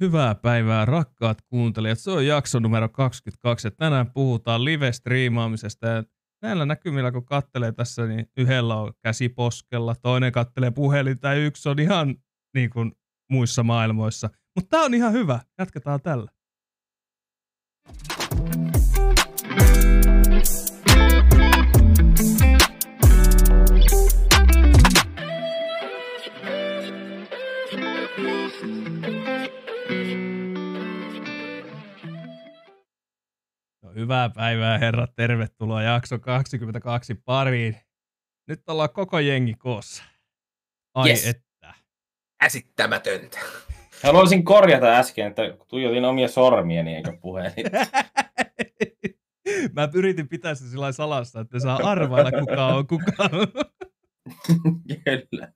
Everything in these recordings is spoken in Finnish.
Hyvää päivää rakkaat kuuntelijat. Se on jakso numero 22 ja tänään puhutaan live-striimaamisesta. Ja näillä näkymillä kun kattelee tässä, niin yhdellä on käsi poskella, toinen kattelee puhelinta ja yksi on ihan niin kuin muissa maailmoissa. Mutta tämä on ihan hyvä. Jatketaan tällä. Hyvää päivää herrat, tervetuloa jakso 22 pariin. Nyt ollaan koko jengi koossa. Ai Yes. että. Käsittämätöntä. Haluaisin korjata äsken, että tuijotin omia sormieni eikä puhelin. Mä yritin pitää sitä sillä salassa, että saa arvailla kuka on kuka. Kyllä.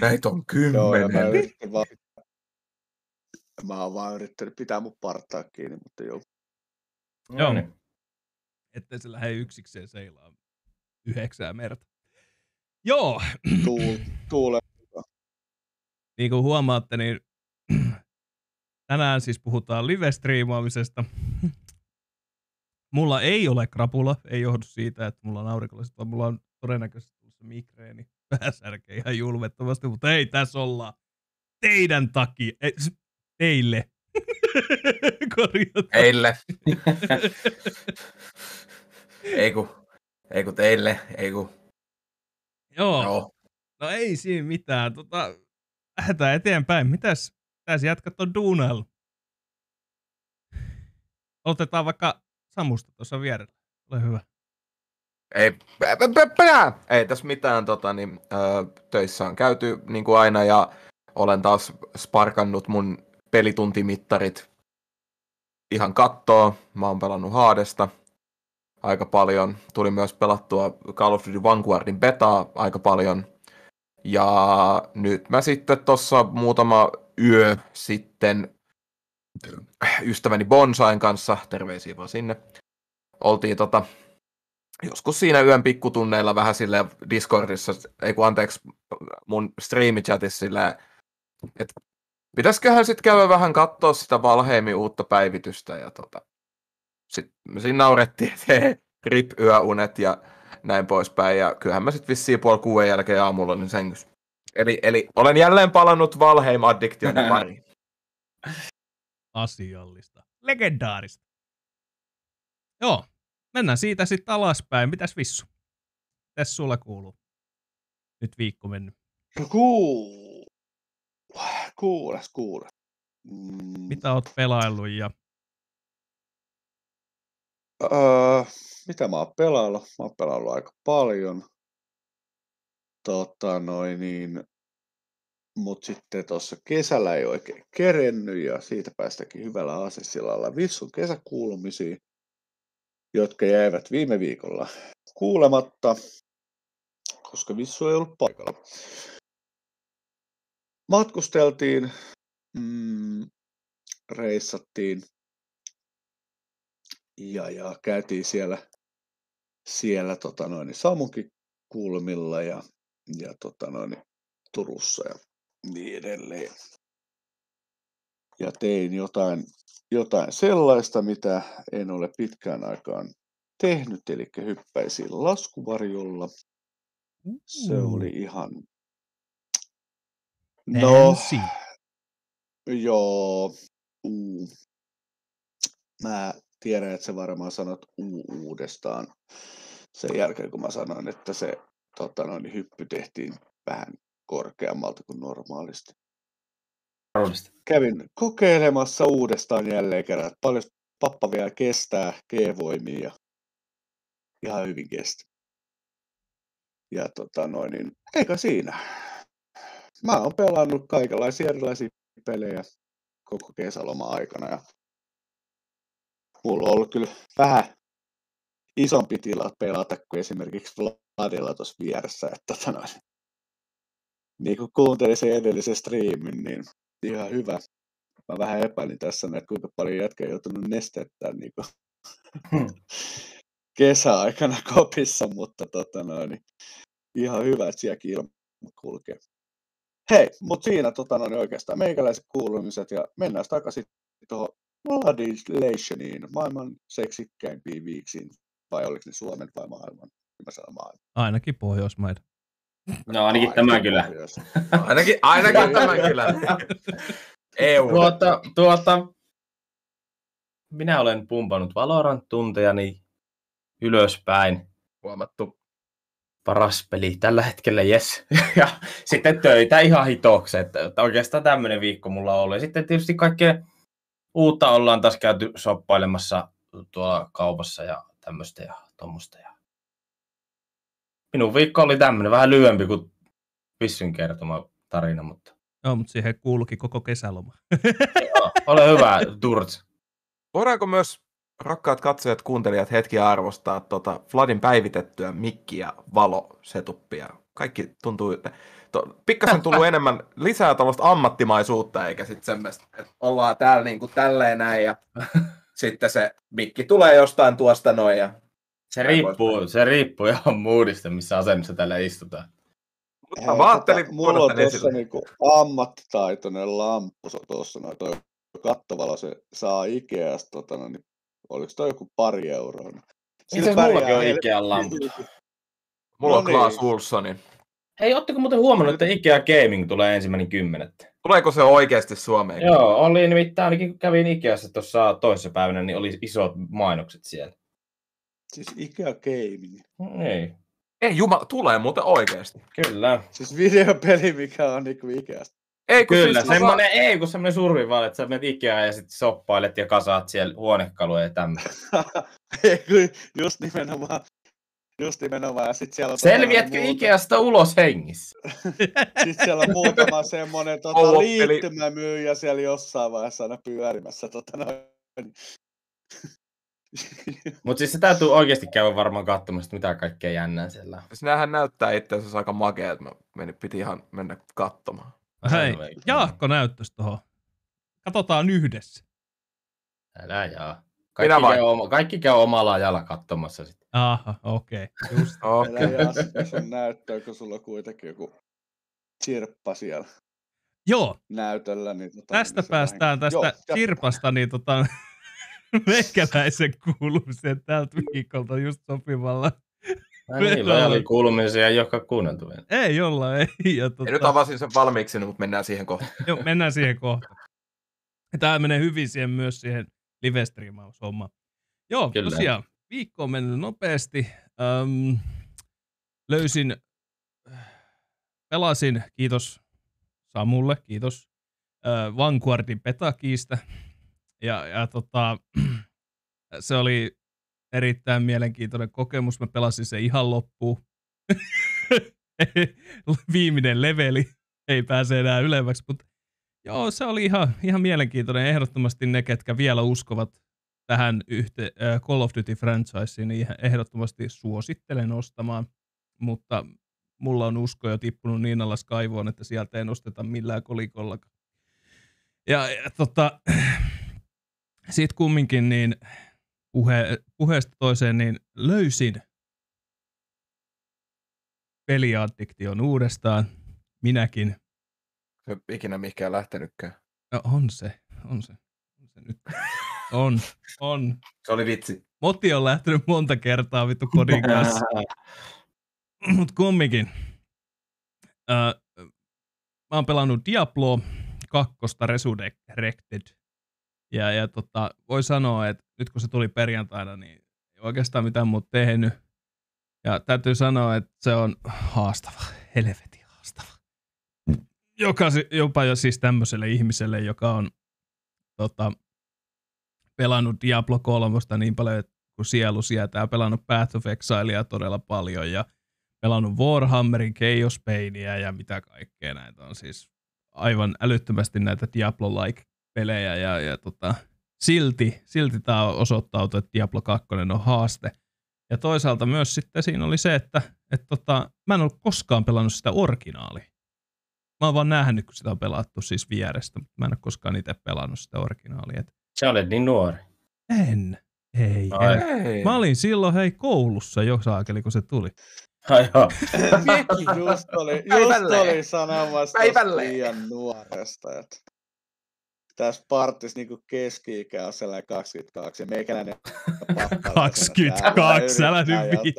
Näitä on Joo, mä kymmenen. vaan, mä oon vaan yrittänyt pitää mun partaa kiinni, mutta joo. Joo. niin. Ettei se lähde yksikseen seilaa yhdeksää merta. Joo, Tuul, tuule. niin kuin huomaatte, niin tänään siis puhutaan live-striimaamisesta. Mulla ei ole krapula, ei johdu siitä, että mulla on aurinkolasit, vaan mulla on todennäköisesti tulossa migreeni. Vähän särkeä ihan julmettomasti, mutta ei, tässä ollaan. Teidän takia, teille. Korjataan. Eille. Ei ku, ei ku teille, ei ku. Joo, Joo. no ei siinä mitään. Tota, lähdetään eteenpäin. Mitäs, mitäs jätkät on duunaillut? Otetaan vaikka Samusta tuossa vierellä. Ole hyvä. Ei, pä, pä, pä, pä. ei tässä mitään tota, niin, ö, töissä on käyty niin kuin aina ja olen taas sparkannut mun pelituntimittarit ihan kattoo. Mä oon pelannut Haadesta aika paljon. Tuli myös pelattua Call of Duty Vanguardin betaa aika paljon. Ja nyt mä sitten tuossa muutama yö sitten ystäväni Bonsain kanssa, terveisiä vaan sinne, oltiin tota, joskus siinä yön pikkutunneilla vähän sille Discordissa, ei kun anteeksi, mun striimichatissa sille, että pitäisiköhän sitten käydä vähän katsoa sitä Valheimin uutta päivitystä ja tota, sitten me siinä naurettiin, että rip yöunet ja näin poispäin ja kyllähän mä sitten vissiin puoli kuuden jälkeen aamulla niin sängys. Eli, eli olen jälleen palannut Valheim-addiktion pariin. Asiallista. Legendaarista. Joo, mennään siitä sitten alaspäin. Mitäs Vissu? Mitäs sulla kuuluu? Nyt viikko mennyt. No kuu... Kuules, kuules. Mm, Mitä oot pelaillut ja öö, mitä mä oon pelaillut? Mä oon pelaillut aika paljon. Tota noin niin... Mut sitten tuossa kesällä ei oikein kerennyt ja siitä päästäkin hyvällä asesilalla Vissun kesäkuulumisiin, jotka jäivät viime viikolla kuulematta, koska Vissu ei ollut paikalla. Matkusteltiin, mm, reissattiin ja, ja käytiin siellä, siellä tota noin, Samunkin kulmilla ja, ja tota noin, Turussa ja niin edelleen. Ja tein jotain, jotain sellaista, mitä en ole pitkään aikaan tehnyt, eli hyppäisin laskuvarjolla. Se oli ihan... No, Fancy. joo. Uu. Mä tiedän, että sä varmaan sanot uu uudestaan sen jälkeen, kun mä sanoin, että se tota noin, hyppy tehtiin vähän korkeammalta kuin normaalisti. Ruudesta. Kävin kokeilemassa uudestaan jälleen kerran, että paljon pappa vielä kestää G-voimia ja ihan hyvin kesti. Ja tota noin, niin eikä siinä. Mä oon pelannut kaikenlaisia erilaisia pelejä koko kesäloma aikana ja mulla on ollut kyllä vähän isompi tila pelata kuin esimerkiksi Vladilla tuossa vieressä. Että tota noin, niin kuin kuuntelin sen edellisen striimin, niin ihan hyvä. Mä vähän epäilin tässä, että kuinka paljon jätkä on joutunut nestettää niin kuin kesäaikana kopissa, mutta tota noin, ihan hyvä, että sielläkin ilma kulkee. Hei, mutta siinä tota, no, niin oikeastaan meikäläiset kuulumiset ja mennään takaisin tuohon Bloodilationiin, maailman seksikkäimpiin viiksiin, vai oliko ne Suomen vai maailman? Mä sanon maailman. Ainakin Pohjoismaiden. No ainakin tämä kyllä. Ainakin, ainakin tämän kyllä. EU. Tuota, tuota, minä olen pumpannut Valorant-tuntejani ylöspäin. Huomattu. Paras peli tällä hetkellä, yes. Ja sitten töitä ihan hitoksi, että, että oikeastaan tämmöinen viikko mulla on ollut. Ja sitten tietysti kaikkea uutta ollaan taas käyty shoppailemassa tuolla kaupassa ja tämmöistä ja tuommoista. Ja... Minun viikko oli tämmöinen, vähän lyhyempi kuin Pissyn kertoma tarina, mutta Joo, mutta siihen kuulukin koko kesäloma. joo, ole hyvä, Turts. Voidaanko myös, rakkaat katsojat, kuuntelijat, hetki arvostaa tota Vladin päivitettyä mikki- ja valosetuppia? Kaikki tuntuu, että to, pikkasen tullut enemmän lisää tällaista ammattimaisuutta, eikä sitten semmoista, että ollaan täällä niin kuin tälleen näin ja sitten se mikki tulee jostain tuosta noin ja Se riippuu, se riippuu ihan moodista, missä asennossa täällä istutaan. Mutta mä ajattelin tota, mulla on tuossa niinku ammattitaitoinen lamppu se tuossa noin, toi kattovalo se saa Ikeasta, tota, niin, oliko toi joku pari euroa? Itse asiassa mullakin on Ikean lamppu. Mulla on No Klaas niin. Ulssonin. Hei, ootteko muuten huomannut, että Ikea Gaming tulee ensimmäinen kymmenettä? Tuleeko se oikeasti Suomeen? Joo, oli nimittäin ainakin kun kävin Ikeassa tuossa toisessa päivänä, niin oli isot mainokset siellä. Siis Ikea Gaming. Niin, Ei jumala, tulee muuten oikeasti. kyllä. Siis videopeli, mikä on niinku Ikeasta. Ei, kun Kyllä, siis, semmoinen, ei kun semmoinen survival, että sä menet Ikeaan ja sitten soppailet ja kasaat siellä huonekaluja ja tämmöistä. Kun just nimenomaan. Just nimenomaan. Ja sit siellä on Selviätkö muuta- Ikeasta ulos hengissä? Sitten siellä on muutama semmonen tota, liittymämyyjä siellä jossain vaiheessa aina pyörimässä. Tota, noin. Mutta siis se täytyy oikeasti käydä varmaan katsomassa, että mitä kaikkea jännää siellä on. Siis näähän näyttää itse asiassa aika makea, että mä menin, piti ihan mennä katsomaan. Hei. Jaakko näyttös tuohon. Katsotaan yhdessä. Älä jaa. Kaikki käy, oma, kaikki käy omalla ajalla katsomassa sitten. Aha, okei. Okay. Just. Okei. Älä jaa sitä sun näyttöä, kun sulla on kuitenkin joku sirppa siellä Joo, näytöllä. Niin, tota, tästä niin päästään vähän- Joo, tästä jatka. Sirpasta niin tota, meikäläisen kuulumiseen tältä viikolta just sopivalla. Niin, lojaali kuulumisia ei olekaan kuunneltu vielä. Ei olla, ei. Ja, tota, Ja nyt avasin sen valmiiksi, mutta mennään siihen kohtaan. joo, mennään siihen kohtaan. Tämä menee hyvin siihen myös siihen live-striimaushommaan. Joo, Kyllä. tosiaan, viikko on mennyt nopeasti. Öm, löysin, pelasin, kiitos Samulle, kiitos, ö, Vanguardin petakiista. Ja, ja tota, se oli erittäin mielenkiintoinen kokemus. Mä pelasin se ihan loppuun. Viimeinen leveli. Ei pääse enää ylemmäksi, mutta joo, se oli ihan, ihan mielenkiintoinen. Ehdottomasti ne, ketkä vielä uskovat tähän yhte, äh, Call of Duty franchiseen, niin ehdottomasti suosittelen ostamaan. Mutta mulla on usko jo tippunut niin alas kaivoon, että sieltä ei nosteta millään kolikollakaan. Ja, ja tota, sitten kumminkin niin puhe, puheesta toiseen niin löysin peliaddiktion uudestaan. Minäkin. Se ei ikinä mihinkään lähtenytkään. No, on se, on se. On se nyt. On, on. Se oli vitsi. Moti on lähtenyt monta kertaa vittu kodin kanssa. Mut kumminkin. Öö, mä oon pelannut Diablo 2 Resurrected. Ja, ja tota, voi sanoa, että nyt kun se tuli perjantaina, niin ei oikeastaan mitään muuta tehnyt. Ja täytyy sanoa, että se on haastava, helvetin haastava. Joka, jopa jo siis tämmöiselle ihmiselle, joka on tota, pelannut Diablo 3 niin paljon kuin sielu sietää, pelannut Path of Exilea todella paljon ja pelannut Warhammerin Chaos Painia ja mitä kaikkea näitä on siis aivan älyttömästi näitä Diablo-like pelejä ja, ja tota, silti, silti tämä osoittautui, että Diablo 2 on haaste. Ja toisaalta myös sitten siinä oli se, että et tota, mä en ole koskaan pelannut sitä originaalia. Mä oon vaan nähnyt, kun sitä on pelattu siis vierestä, mutta mä en ole koskaan itse pelannut sitä originaalia. Et Sä olet niin nuori. en. Ei, Ai. en. Ei. Mä olin silloin hei koulussa jo saakeli, kun se tuli. Ai joo. Just oli, just oli sanomassa liian nuoresta. Että tässä partissa niinku keski-ikä on sellainen 22 ja meikäläinen pappalaisena 22, täällä älä nyt.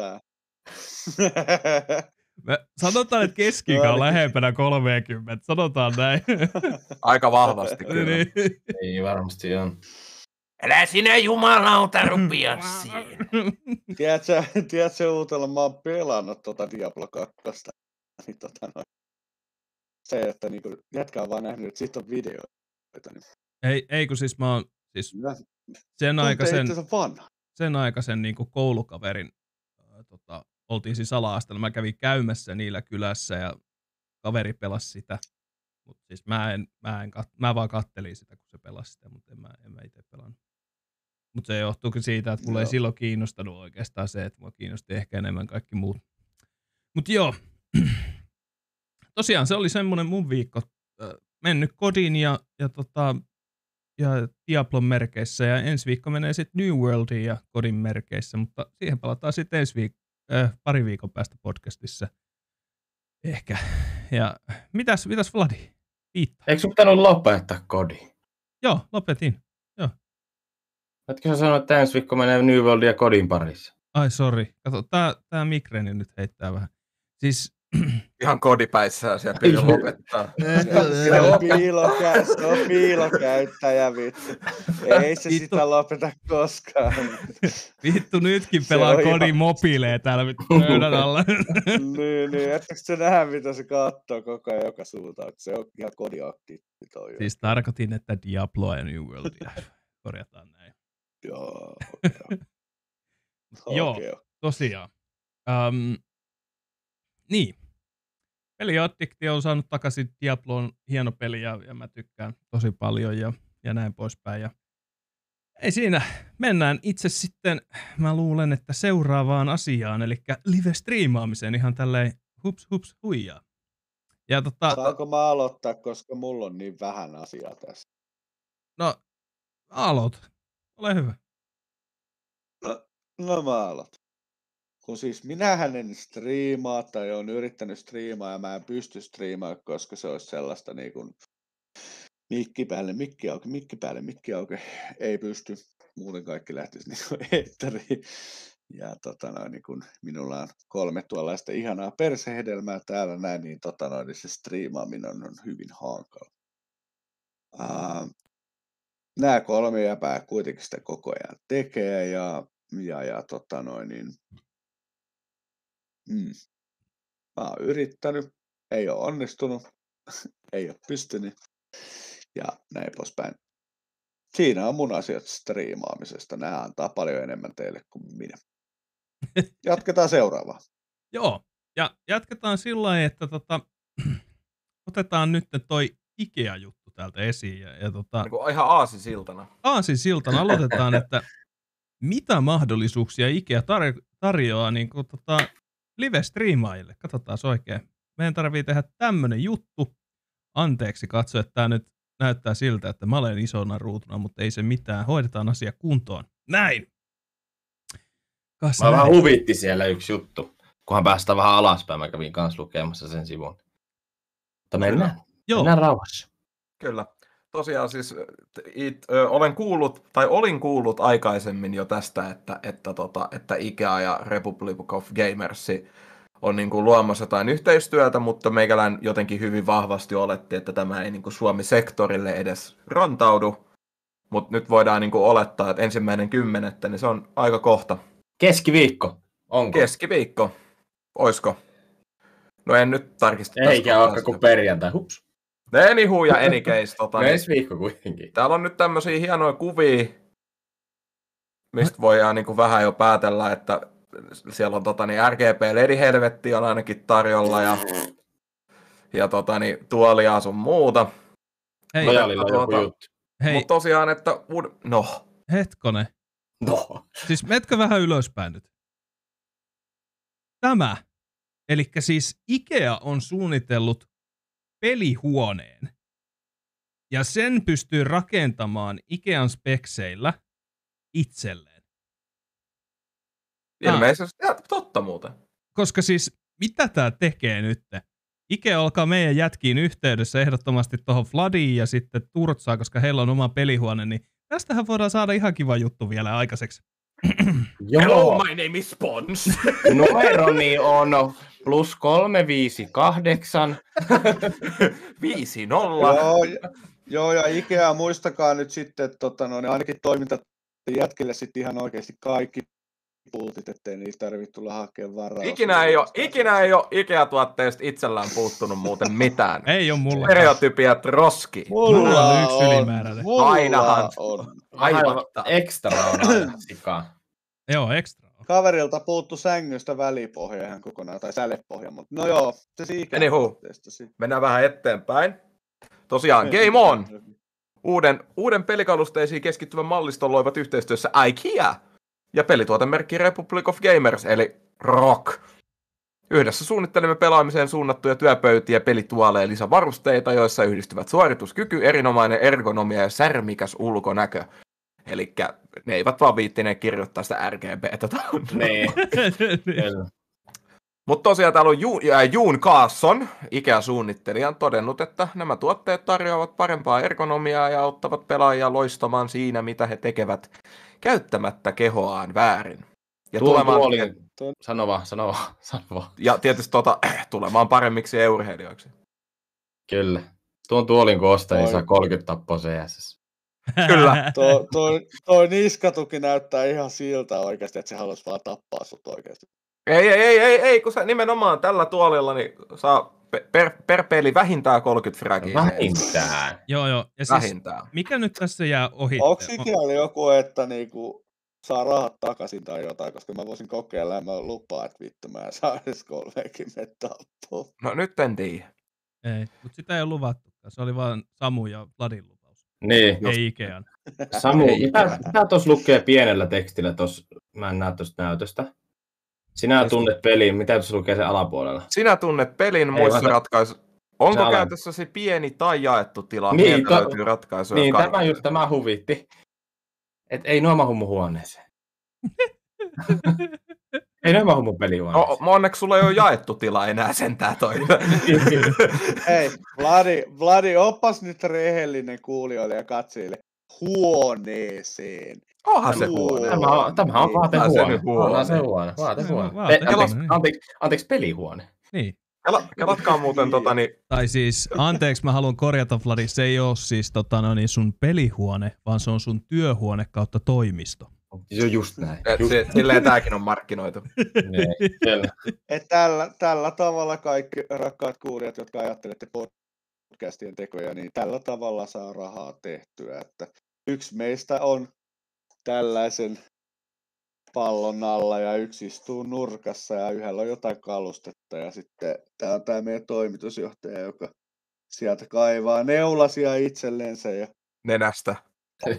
Me sanotaan, että keski No on niin. lähempänä 30. Sanotaan näin. Aika vahvasti kyllä. niin. Ei varmasti on. Älä sinä jumalauta rupia siihen. tiedätkö, tiedätkö uutella, mä oon pelannut tota Diablo 2. Niin tota noin. Se, että niinku, jätkä on vaan nähnyt, että siitä on videoita. Niin ei, ei kun siis mä oon siis Mä sen aikaisen, sen aikaisen niin koulukaverin, ää, tota, oltiin siis ala-asteella, mä kävin käymässä niillä kylässä ja kaveri pelasi sitä. Mut siis mä, en, mä, en kat, mä vaan kattelin sitä, kun se pelasi sitä, mutta en mä, en mä itse pelannut. Mutta se johtuukin siitä, että mulla ei silloin kiinnostanut oikeastaan se, että mua kiinnosti ehkä enemmän kaikki muut. Mutta joo, tosiaan se oli semmoinen mun viikko. Mennyt kodin ja, ja, tota, ja Diablon merkeissä ja ensi viikko menee sitten New Worldiin ja kodin merkeissä, mutta siihen palataan sitten ensi viik- äh, pari viikon päästä podcastissa. Ehkä. Ja mitäs, mitäs Vladi? Viittaa. Eikö sun pitänyt lopettaa kodi? Joo, lopetin. Etkö sä sanoa, että ensi viikko menee New World ja kodin parissa? Ai sorry. Kato, tää, tää migreeni nyt heittää vähän. Siis Ihan kodipäissään siellä piti lopettaa. Se on, piilokä, se on piilokäyttäjä, vittu. Ei se Vittu. sitä lopeta koskaan. vittu nytkin pelaa ihan- kodin mobiileja täällä vittu pöydän alla. niin, niin. Ettekö se nähdä, mitä se katsoo koko ajan joka suuntaan? Se on ihan kodiakti. Toi. siis tarkoitin, että Diabloa ja New Worldia. Korjataan näin. Joo, okei. Joo. Okei. tosiaan. Um, niin. Peliaddikti on saanut takaisin Diabloon hieno peli ja, ja mä tykkään tosi paljon ja, ja näin poispäin. Ja ei siinä. Mennään itse sitten, mä luulen, että seuraavaan asiaan, eli live-striimaamiseen ihan tälleen hups hups huijaa. Ja tota, Saanko mä aloittaa, koska mulla on niin vähän asiaa tässä? no, aloit. Ole hyvä. No mä aloitan. Kun siis minähän en striimaa tai on yrittänyt striimaa ja mä en pysty striimaamaan, koska se olisi sellaista niin kuin mikki päälle, mikki auki, mikki päälle, mikki auki. Ei pysty. Muuten kaikki lähtisi niin kuin eetteriin. Ja tota noin, niin kun minulla on kolme tuollaista ihanaa persehedelmää täällä näin, niin, tota noin, niin se striimaaminen on hyvin hankala. Uh, nämä kolme jäpää kuitenkin sitä koko ajan tekee ja, ja, ja tota noin, niin, mm, mä oon yrittänyt, ei ole onnistunut, ei ole pystynyt ja näin poispäin. Siinä on mun asiat striimaamisesta. Nämä antaa paljon enemmän teille kuin minä. Jatketaan seuraavaa. Joo, ja jatketaan sillä lailla, että tota, otetaan nyt toi Ikea-juttu täältä esiin. Ja, ja tota, Niin ihan aasisiltana. Aasin siltana aloitetaan, että mitä mahdollisuuksia Ikea tar- tarjoaa niin kuin, tota, live-striimaajille. Katsotaan oikein. Meidän tarvii tehdä tämmönen juttu. Anteeksi katso, että tämä nyt näyttää siltä, että mä olen isona ruutuna, mutta ei se mitään. Hoidetaan asia kuntoon. Näin! Kas Mä vähän huvitti siellä yksi juttu. Kunhan päästään vähän alaspäin, mä kävin kanssa lukemassa sen sivun. Mutta mennään, Joo, mennään rauhassa. Kyllä. Tosiaan siis t- it, ö, olen kuullut, tai olin kuullut aikaisemmin jo tästä, että, että, tota, että IKEA ja Republic of Gamers on niin kuin luomassa jotain yhteistyötä, mutta meikälän jotenkin hyvin vahvasti oletti, että tämä ei niin kuin Suomi-sektorille edes rantaudu. Mutta nyt voidaan niin kuin olettaa, että ensimmäinen kymmenettä, niin se on aika kohta. Keskiviikko, onko? Keskiviikko. Oisko? No en nyt tarkista. Eikä olekaan kuin perjantai. Hups. Anywho ja any case, tota, No niin, ensi viikko kuitenkin. Täällä on nyt tämmöisiä hienoja kuvia, mistä voidaan niin kuin vähän jo päätellä, että siellä on tota, niin RGB LED helvetti on ainakin tarjolla ja, ja tota, niin, tuolia sun muuta. hei, on joku tuota- juttu. hei Mutta tosiaan, että uud- no, hetkonen. No. Siis metkö vähän ylöspäin nyt? Tämä. Eli siis Ikea on suunnitellut pelihuoneen. Ja sen pystyy rakentamaan Ikean spekseillä itselleen. Ah. ilmeisesti ja, totta muuten. Koska siis mitä tää tekee nyt? Ike olkaa meidän jätkiin yhteydessä ehdottomasti tuohon Fladiin ja sitten Turtsaa, koska heillä on oma pelihuone, niin tästähän voidaan saada ihan kiva juttu vielä aikaiseksi. Joo, my name is Spons. numeroni on plus 358. 5 nolla. Joo, ja- joo, ja Ikea muistakaa nyt sitten, että tota, no, niin ainakin toiminta jätkille sitten ihan oikeasti kaikki pultit, ettei niistä tarvitse tulla hakemaan varaa. Ikinä ei ole, ikinä ei ole Ikea-tuotteista itsellään puuttunut muuten mitään. Ei ole mulla. Stereotypiat roski. Mulla on yksi ylimääräinen. Mulla Ainahan. on. Aivatta. Ekstra on aina sikaa. Joo, ekstra. Kaverilta puuttu sängystä välipohja ihan kokonaan, tai sälepohja, mutta no joo, se siitä. Anywho. Mennään vähän eteenpäin. Tosiaan, Game On! Uuden, uuden pelikalusteisiin keskittyvän malliston loivat yhteistyössä IKEA ja pelituotemerkki Republic of Gamers, eli ROK. Yhdessä suunnittelimme pelaamiseen suunnattuja työpöytiä, pelituoleja ja lisävarusteita, joissa yhdistyvät suorituskyky, erinomainen ergonomia ja särmikäs ulkonäkö. Eli ne eivät vaan viittineet kirjoittaa sitä RGBtä. Niin. Mutta tosiaan täällä on Ju, äh, Juun Kaasson, Ikea-suunnittelija, on todennut, että nämä tuotteet tarjoavat parempaa ergonomiaa ja auttavat pelaajia loistamaan siinä, mitä he tekevät, käyttämättä kehoaan väärin. Ja, Tuon tulemaan, tuolin. Sano vaan, sano vaan, sano vaan. ja tietysti tota, tulemaan paremmiksi urheilijoiksi. Kyllä. Tuon tuolin kun ostaa, niin saa 30 tappoa CSS. Kyllä. Tuo, toi, toi niskatuki näyttää ihan siltä oikeasti, että se haluaisi vaan tappaa sut oikeasti. Ei, ei, ei, ei, ei, kun sä nimenomaan tällä tuolilla niin saa per, per peli vähintään 30 fragia. Vähintään. Joo, joo. Ja siis, Vähintään. mikä nyt tässä jää ohi? Onko ikinä joku, että niinku saa rahat takaisin tai jotain, koska mä voisin kokeilla ja mä lupaan, että vittu mä en saa edes 30 tappoa. No nyt en tiedä. Ei, mutta sitä ei ole luvattu. Se oli vain Samu ja Vladin lupaus. Niin. Ei Ikean. Samu, mitä tuossa lukee pienellä tekstillä tuossa, mä en näe tuosta näytöstä. Sinä Ei tunnet pelin, mitä tuossa lukee sen alapuolella? Sinä tunnet pelin Ei, muissa vaan- ratkaisu. Onko Se ala- käytössä se pieni tai jaettu tila? Niin, Niin, to- löytyy ratkaisuja Niin, kaikille. tämä just tämä huvitti. Et ei nuo mahu mun huoneeseen. ei nuo mahu mun No, pelihuoneeseen. onneksi sulla ei ole jaettu tila enää sentään toi. Hei, Vladi, Vladi, oppas nyt rehellinen kuulijoille ja katsojille. Huoneeseen. Onhan se huone. Tämä on, tämä on Niin. vaatehuone. Huone. Onhan se huone. Vaatehuone. Vaate- anteeksi, niin. anteeksi, anteeksi, pelihuone. Niin. Kela, kelatkaa muuten tota, niin, Tai siis, anteeksi, mä haluan korjata, Vladi, se ei ole siis tota, no niin, sun pelihuone, vaan se on sun työhuone kautta toimisto. Se on just näin. et, Just, se, silleen tääkin on markkinoitu. niin. Et tällä, tällä tavalla kaikki rakkaat kuulijat, jotka ajattelette podcastien tekoja, niin tällä tavalla saa rahaa tehtyä. Että yksi meistä on tällaisen pallon alla ja yksi istuu nurkassa ja yhdellä on jotain kalustetta ja sitten tämä on tämä meidän toimitusjohtaja, joka sieltä kaivaa neulasia itsellensä ja Nenästä.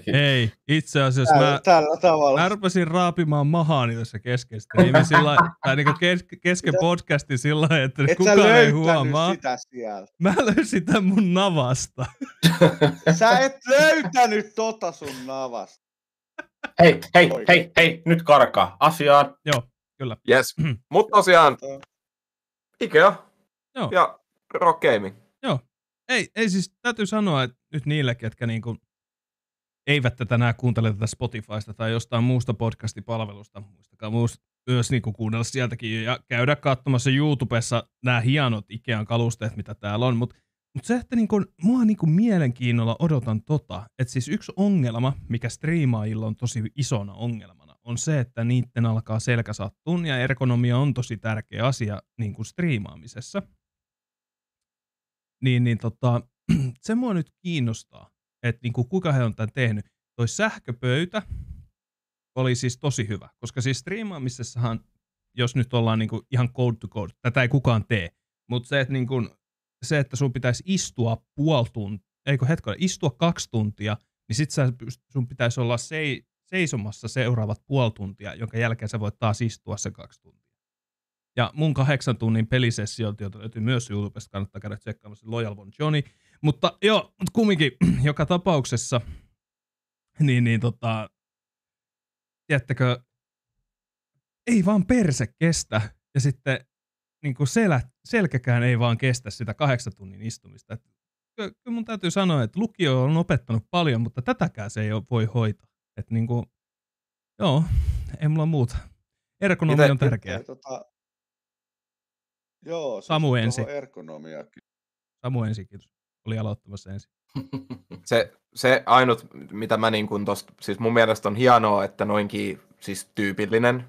Ei, itse asiassa tällä, mä, tällä tavalla. mä rupesin raapimaan mahaani tässä kesken streamin sillä tai niinku kes, kesken podcastin sillä lailla, että Et sä kukaan ei huomaa. sitä sieltä. Mä löysin tämän mun navasta. Sä et löytänyt tota sun navasta. Hei, hei, Oikein. hei, hei, nyt karkaa asiaan. Yes. Mutta tosiaan, Joo. Ikea Joo. ja Rock Gaming. Ei, ei siis täytyy sanoa, että nyt niille, ketkä niinku eivät tätä nää kuuntele tätä Spotifysta tai jostain muusta podcastipalvelusta, muistakaa muist, myös niinku kuunnella sieltäkin ja käydä katsomassa YouTubessa nämä hienot Ikean kalusteet, mitä täällä on, mutta mut se, että niinku, mua niinku mielenkiinnolla odotan tota, että siis yksi ongelma, mikä striimaajilla on tosi isona ongelmana, on se, että niitten alkaa selkä sattuun ja ergonomia on tosi tärkeä asia niin kuin striimaamisessa niin, niin tota, se mua nyt kiinnostaa, että niinku, kuka he on tämän tehnyt. Toi sähköpöytä oli siis tosi hyvä, koska siis striimaamisessahan, jos nyt ollaan niinku ihan code to code, tätä ei kukaan tee, mutta se, että niinku, se, että sun pitäisi istua puoli tuntia, eikö hetkolla, istua kaksi tuntia, niin sit sä, sun pitäisi olla sei, seisomassa seuraavat puoli tuntia, jonka jälkeen sä voit taas istua se kaksi tuntia. Ja mun kahdeksan tunnin pelisessiolta, jota löytyy myös YouTubesta, kannattaa käydä tsekkaamassa Loyal Von Johnny. Mutta joo, mutta kumminkin, joka tapauksessa, niin, niin tota, tiedättekö, ei vaan perse kestä. Ja sitten niin kuin selä, selkäkään ei vaan kestä sitä kahdeksan tunnin istumista. Et, kyllä mun täytyy sanoa, että lukio on opettanut paljon, mutta tätäkään se ei voi hoitaa. Et niin kuin, joo, ei mulla muuta. Ergonomia Ite- on tärkeää. Ja, tota, joo, siis Samu ensin. ergonomiakin. Samu ensin, kiitos. Oli aloittamassa ensin. Se, se ainut, mitä mä niin kuin tosta, siis mun mielestä on hienoa, että noinkin siis tyypillinen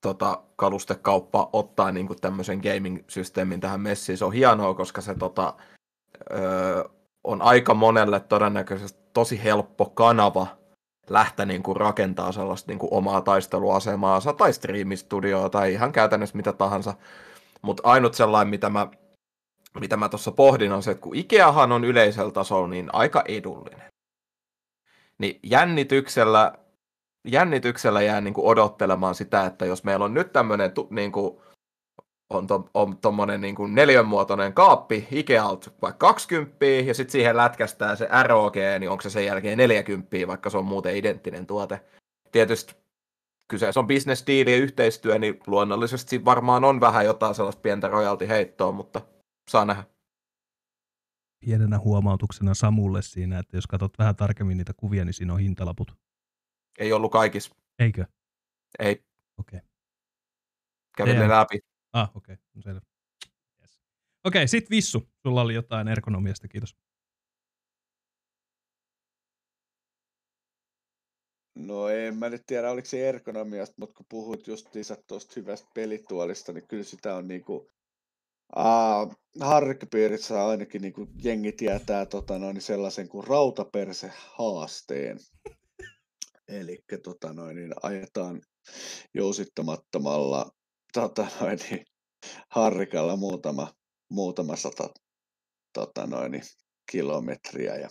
tota, kalustekauppa ottaa niin kuin tämmöisen gaming-systeemin tähän messiin. Se on hienoa, koska se tota, öö, on aika monelle todennäköisesti tosi helppo kanava lähteä niin kuin rakentaa sellaista niin kuin omaa taisteluasemaansa tai striimistudioa tai ihan käytännössä mitä tahansa. Mutta ainut sellainen, mitä mä mitä mä tuossa pohdin, on se, että kun Ikeahan on yleisellä tasolla niin aika edullinen, niin jännityksellä, jännityksellä jää niin kuin odottelemaan sitä, että jos meillä on nyt tämmöinen niin on, to, on tommonen niin kuin neljönmuotoinen kaappi Ikealta vaikka 20 ja sitten siihen lätkästään se ROG, niin onko se sen jälkeen 40, vaikka se on muuten identtinen tuote. Tietysti kyseessä on business deal ja yhteistyö, niin luonnollisesti varmaan on vähän jotain sellaista pientä royalty-heittoa, mutta saa nähdä. Pienenä huomautuksena Samulle siinä, että jos katsot vähän tarkemmin niitä kuvia, niin siinä on hintalaput. Ei ollut kaikissa. Eikö? Ei, Okei. kävin Damn. ne läpi. Ah, okei. Okay. No selvä. Yes. Okei, okay, sit Vissu. Sulla oli jotain ergonomiasta, kiitos. No en mä nyt tiedä, oliko se ergonomiasta, mutta kun puhuit justiinsa tuosta hyvästä pelituolista, niin kyllä sitä on niinku... Uh, harkkipiirissä ainakin niinku jengi tietää tota noin, sellaisen kuin rautaperse haasteen. Eli tota noin, niin ajetaan jousittamattomalla tota noin, niin, harrikalla muutama, muutama sata tota noin, niin, kilometriä. Ja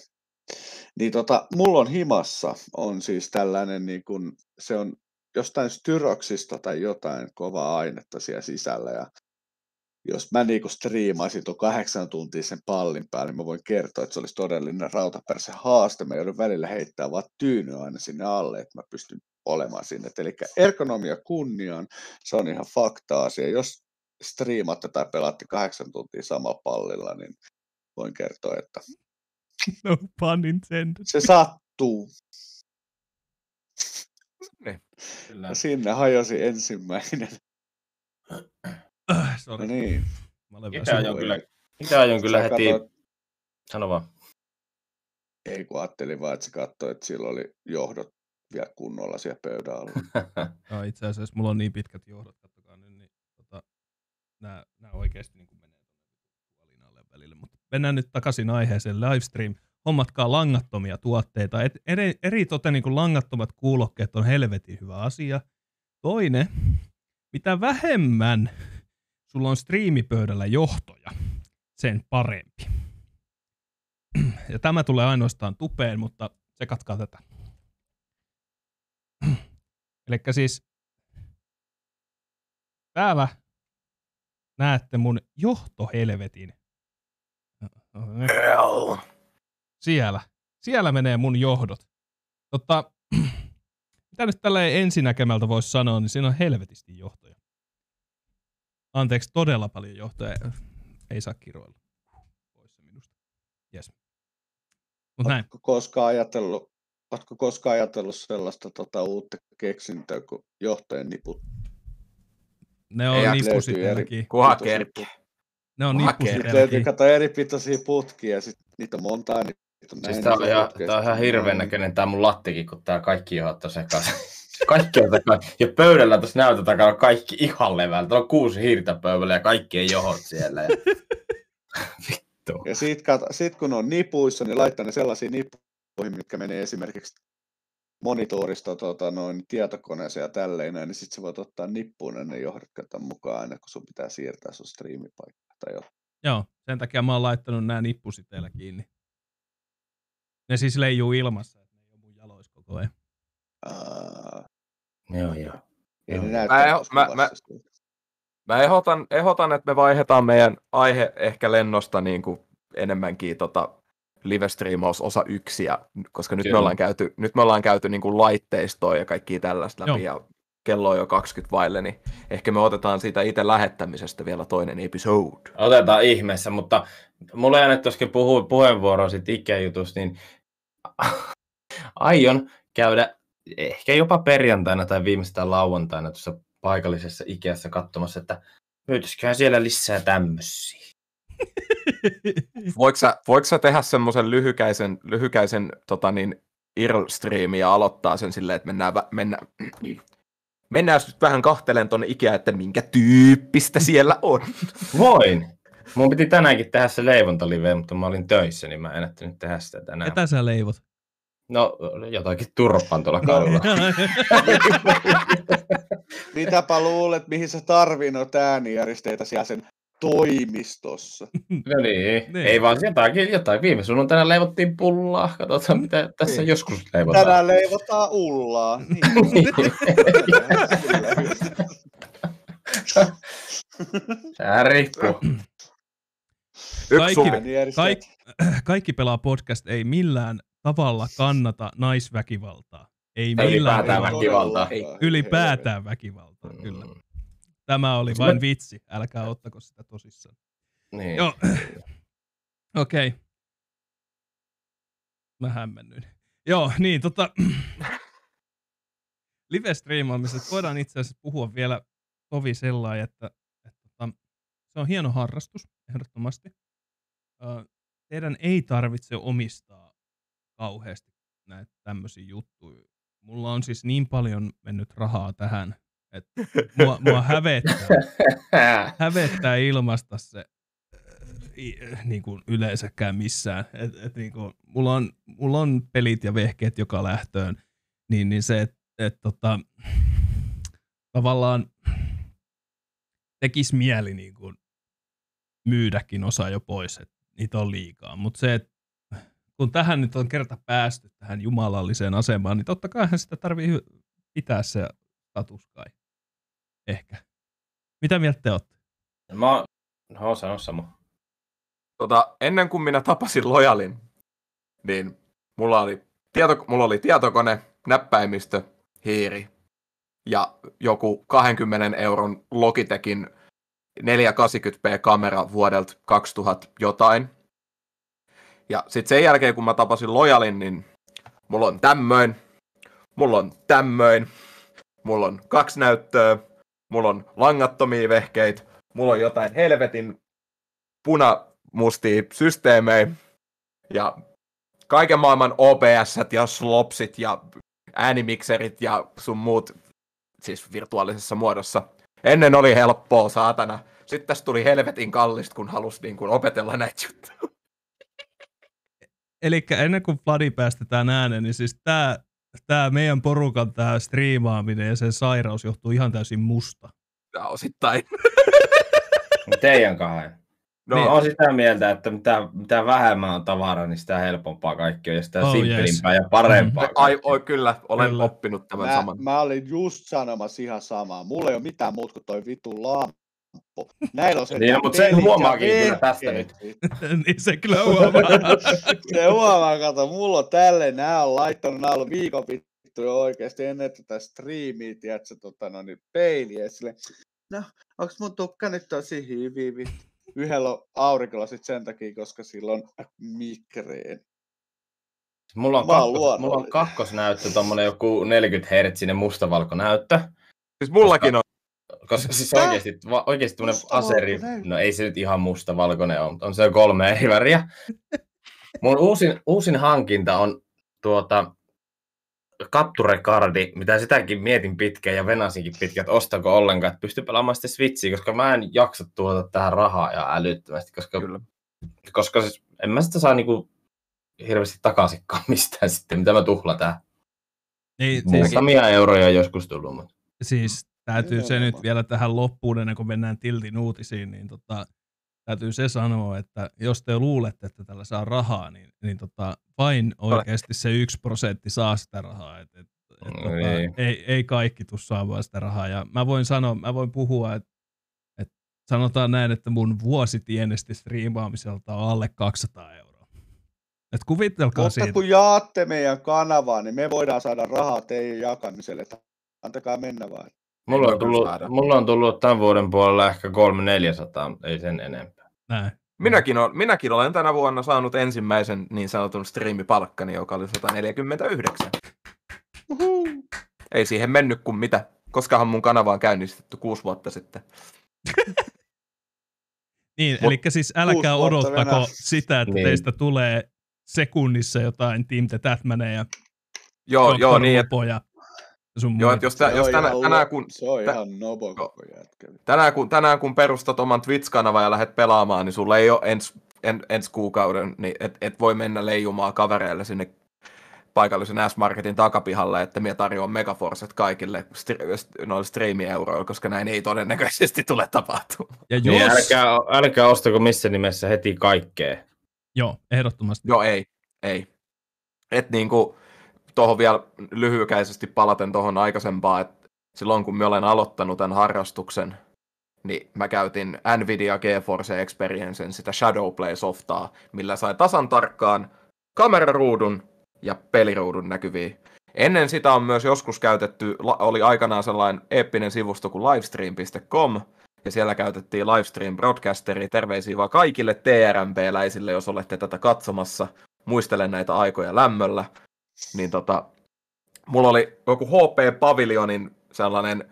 niin tota, mulla on himassa on siis tällainen, niin kun, se on jostain styroksista tai jotain kovaa ainetta siellä sisällä. Ja jos mä niin striimaisin tuon kahdeksan tuntia sen pallin päälle, niin mä voin kertoa, että se olisi todellinen rautaperse haaste. Mä joudun välillä heittää vaan tyyny aina sinne alle, että mä pystyn olemaan sinne. Eli ergonomia kunniaan, se on ihan fakta-asia. Jos striimatte tai pelaatte kahdeksan tuntia samalla pallilla, niin voin kertoa, että No pun intended. se sattuu. Kyllä. Ja sinne hajosi ensimmäinen. Äh, No sorry. niin. Mä olen Itse väsynyt. aion kyllä, itse aion kyllä heti, katsoit- sano vaan. Ei kun ajattelin vaan, että se katsoi, että sillä oli johdot vielä kunnolla siellä pöydän alla. No, itse asiassa mulla on niin pitkät johdot, kattokaa nyt, niin tota, nää, nää oikeasti niin menee tuolin alle välillä. Mutta mennään nyt takaisin aiheeseen. Livestream. Hommatkaa langattomia tuotteita. Et, eri, eri toten niin langattomat kuulokkeet on helvetin hyvä asia. Toinen, mitä vähemmän sulla on striimipöydällä johtoja, sen parempi. Ja tämä tulee ainoastaan tupeen, mutta se katkaa tätä. Eli siis täällä näette mun johtohelvetin. Siellä. Siellä menee mun johdot. Totta, mitä nyt tällä ensinäkemältä voisi sanoa, niin siinä on helvetisti johtoja. Anteeksi, todella paljon johtoja. Ei saa kiroilla. Pois se minusta. Jes. Mut näin. Oletko koskaan ajatellut, oletko koskaan ajatellut sellaista tota, uutta keksintöä kuin johtajan niput? Ne on nippusitelläkin. Kuha Pitoisia kerkki. Ne on löytyy nippusitelläkin. kato eri pitoisia putkia ja sit niitä on montaa. Niitä on Siis näin tää on ihan, tää on ihan hirveän näköinen tää mun lattikin, kun tää kaikki johot on sekaisin. Kaikki on takana. Ja pöydällä tuossa näytön takana on kaikki ihan levällä. Täällä on kuusi hiirtä pöydällä ja kaikkien johot siellä. Ja... Vittu. Ja sit, kato, sit kun on nipuissa, niin laittaa ne sellaisiin nippuihin, mitkä menee esimerkiksi monitorista tota, noin, tietokoneeseen ja tälleen näin, niin sit sä voit ottaa nippuun ne johdot mukaan aina, kun sun pitää siirtää sun striimipaikka tai jotain. Joo, sen takia mä oon laittanut nämä nippusiteillä kiinni. Ne siis leijuu ilmassa, että ne ei ole mun jaloissa koko ajan. Aa, Joo, joo. ei Joo. ne Mä en- mä- mä- Mä ehdotan, ehdotan, että me vaihdetaan meidän aihe ehkä lennosta niin kuin enemmänkin tota live-striimaus osa yksi, ja, koska nyt me Kyllä. ollaan käyty, nyt me ollaan käyty niin kuin laitteistoa ja kaikkia tällaista läpi, Joo. ja kello on jo 20 vaille, niin ehkä me otetaan siitä itse lähettämisestä vielä toinen episode. Otetaan ihmeessä, mutta mulla ei annettu äsken puhu, puheenvuoroa siitä ikäjutusta, niin aion käydä ehkä jopa perjantaina tai viimeistään lauantaina tuossa paikallisessa Ikeassa katsomassa, että löytyisiköhän siellä lisää tämmöisiä. Voiko sä, voiko sä tehdä semmoisen lyhykäisen, lyhykäisen tota niin, IRL-striimi ja aloittaa sen silleen, että mennään, mennään, mennään nyt vähän kahtelen tuonne Ikea, että minkä tyyppistä siellä on. Voin. Mun piti tänäänkin tehdä se leivontalive, mutta mä olin töissä, niin mä en ehtinyt tehdä sitä tänään. Ketä sä leivot? No, jotakin turpaan tuolla kadulla. Mitäpä luulet, mihin sä tarvii noita äänijärjesteitä siellä sen toimistossa? No niin, Niin. ei vaan jotakin, jotain. Viime sunnuntaina leivottiin pullaa. Katsotaan, mitä tässä Niin. joskus leivotaan. Tänään leivotaan ullaa. Niin. Sehän riippuu. Kaikki- sun, Äänijärjestäjät. Kaik- Kaikki pelaa podcast ei millään tavalla kannata naisväkivaltaa. Ei millään ylipäätään tavalla. väkivaltaa. Ei. Ylipäätään väkivaltaa, kyllä. Mm, Tämä oli vain mä- vitsi, älkää ottako sitä tosissaan. Niin. Joo, okei. Okay. Mä hämmennyin. Joo, niin tota... Live-striimaamisesta voidaan itse asiassa puhua vielä tovi sellainen, että, että tota, se on hieno harrastus, ehdottomasti. Teidän ei tarvitse omistaa kauheasti näitä tämmöisiä juttuja. Mulla on siis niin paljon mennyt rahaa tähän, että mua, mua hävettää hävettää ilmasta se äh, äh, niin kuin yleensäkään missään. Et, et niin kuin, mulla, on, mulla on pelit ja vehkeet joka lähtöön, niin, niin se, että et, tota, tavallaan tekisi mieli niin kuin, myydäkin osa jo pois, että niitä on liikaa. Mutta se, että kun tähän nyt on kerta päästy tähän jumalalliseen asemaan, niin totta kai sitä tarvii pitää se status kai. Ehkä. Mitä mieltä te olette? Mä oon... No, sano sama. tota, ennen kuin minä tapasin Lojalin, niin mulla oli, tieto, mulla oli tietokone, näppäimistö, hiiri ja joku 20 euron Logitechin 480p kamera vuodelta 2000 jotain. Ja sitten sen jälkeen, kun mä tapasin Lojalin, niin mulla on tämmöin, mulla on tämmöin, mulla on kaksi näyttöä, mulla on langattomia vehkeitä, mulla on jotain helvetin punamustia systeemejä ja kaiken maailman OBS ja slopsit ja äänimikserit ja sun muut siis virtuaalisessa muodossa. Ennen oli helppoa, saatana. Sitten tästä tuli helvetin kallista, kun halusi niin kuin opetella näitä juttuja. Eli ennen kuin Vladi päästetään ääneen, niin siis tämä tää meidän porukan tämä striimaaminen ja sen sairaus johtuu ihan täysin musta. Ja osittain. Teidän kahden. No, Niin, on sitä mieltä, että mitä, mitä vähemmän on tavaraa, niin sitä helpompaa kaikki on, ja sitä Oh, oh, yes. ja parempaa. ai, ai, oi, kyllä, olen Kyllä. oppinut tämän Mä, saman. mä olin just sanomassa ihan samaa. Mulla ei ole mitään muuta kuin toi vitu Näillä on se Niin, no, mutta sen huomaakin kyllä tästä vehkeet. niin se kyllä huomaa. Se huomaa, kato, mulla on tälle, nää on laittanut, nää on ollut viikon vittuja oikeesti ennen tätä striimiä, tiedätkö, tota, no niin, peiliä, sille, no, onks mun tukka nyt tosi hyvin, vittu? Yhdellä on aurinkolasit sen takia, koska sillä on mikreen. Mulla on, kakkos, mulla on kakkosnäyttö, tommonen joku 40 hertsinen mustavalkonäyttö. Siis mullakin on. Koska siis Tää? va, oikeesti tämmönen Mustavalkoinen aseri, no ei se nyt ihan mustavalkoinen ole, mutta on se jo kolme eri väriä. Mun uusin, uusin hankinta on tuota Capture-kardi, mitä sitäkin mietin pitkään ja venasinkin pitkään, että ostako ollenkaan, että pystyy pelaamaan sitten Switchiä, koska mä en jaksa tuota tähän rahaa ja älyttömästi, koska, Kyllä. koska siis, en mä sitä saa niinku hirveästi takaisinkaan mistään sitten, mitä mä tuhlaan tähän. niin, siis, Muutamia euroja on joskus tullut, mutta siis täytyy se nyt vielä tähän loppuun, ennen kuin mennään Tiltin uutisiin, niin tota, täytyy se sanoa, että jos te luulette, että tällä saa rahaa, niin, niin tota, vain oikeasti se yksi prosentti saa sitä rahaa. Et, et, et, tota, Niin. ei, ei kaikki tuu saamaan sitä rahaa. Ja mä voin sanoa, mä voin puhua, että et sanotaan näin, että mun vuositienesti striimaamiselta on alle 200 euroa. Et kuvitelkaa Mutta siitä. kun jaatte meidän kanavaa, niin me voidaan saada rahaa teidän jakamiselle. Antakaa mennä vaan. Mulla on, tullut, saada. mulla on tullut tämän vuoden puolella ehkä 300-400, mutta ei sen enempää. Näin. Minäkin, on, minäkin olen tänä vuonna saanut ensimmäisen niin sanotun striimipalkkani, joka oli 149. Ei siihen mennyt kuin mitä. Koskahan mun kanava on käynnistetty kuusi vuotta sitten. Niin, Mut eli siis älkää odottako venää. sitä, että Niin. teistä tulee sekunnissa jotain Team the Tatmaneja ja Joo, joo, niin, että sun joo, että jos, tä, jos tänä, ihan tänään, kun, Se on tä- ihan nobo koko jätkä. tänään, kun, tänään kun perustat oman Twitch-kanavan ja lähdet pelaamaan, niin sulla ei ole ens, en, ensi kuukauden, niin et, et voi mennä leijumaan kavereille sinne paikallisen S-Marketin takapihalle, että minä tarjoan Megaforcet kaikille stri- noille striimieuroilla, koska näin ei todennäköisesti tule tapahtumaan. Ja jos, Niin älkää, älkää ostako missä nimessä heti kaikkea. joo, ehdottomasti. Joo, ei, ei. Et niinku, tuohon vielä lyhykäisesti palaten tuohon aikaisempaan, että silloin kun mä olen aloittanut tämän harrastuksen, niin mä käytin Nvidia GeForce Experiencen sitä Shadowplay-softaa, millä sai tasan tarkkaan kameraruudun ja peliruudun näkyviin. Ennen sitä on myös joskus käytetty, oli aikanaan sellainen eeppinen sivusto kuin livestream.com, ja siellä käytettiin livestream broadcasteri. Terveisiä vaan kaikille TRMP-läisille, jos olette tätä katsomassa. Muistelen näitä aikoja lämmöllä. Niin tota, mulla oli joku HP Paviljonin sellainen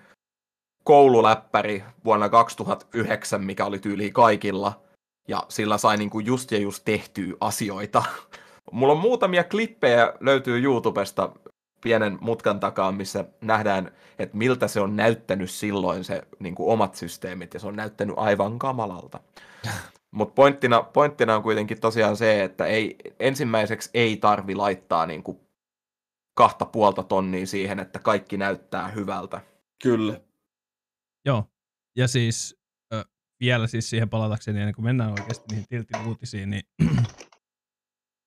koululäppäri vuonna 2009, mikä oli tyyliin kaikilla. Ja sillä sai niinku just ja just tehtyä asioita. Mulla on muutamia klippejä löytyy YouTubesta pienen mutkan takaa, missä nähdään, että miltä se on näyttänyt silloin se niin kuin omat systeemit, ja se on näyttänyt aivan kamalalta. Mutta pointtina, pointtina on kuitenkin tosiaan se, että ei, ensimmäiseksi ei tarvi laittaa niin kuin kahta puolta tonnia siihen, että kaikki näyttää hyvältä. Kyllä. Joo. Ja siis ö, vielä siis siihen palatakseni, ennen kuin mennään oikeasti niihin tiltin uutisiin, niin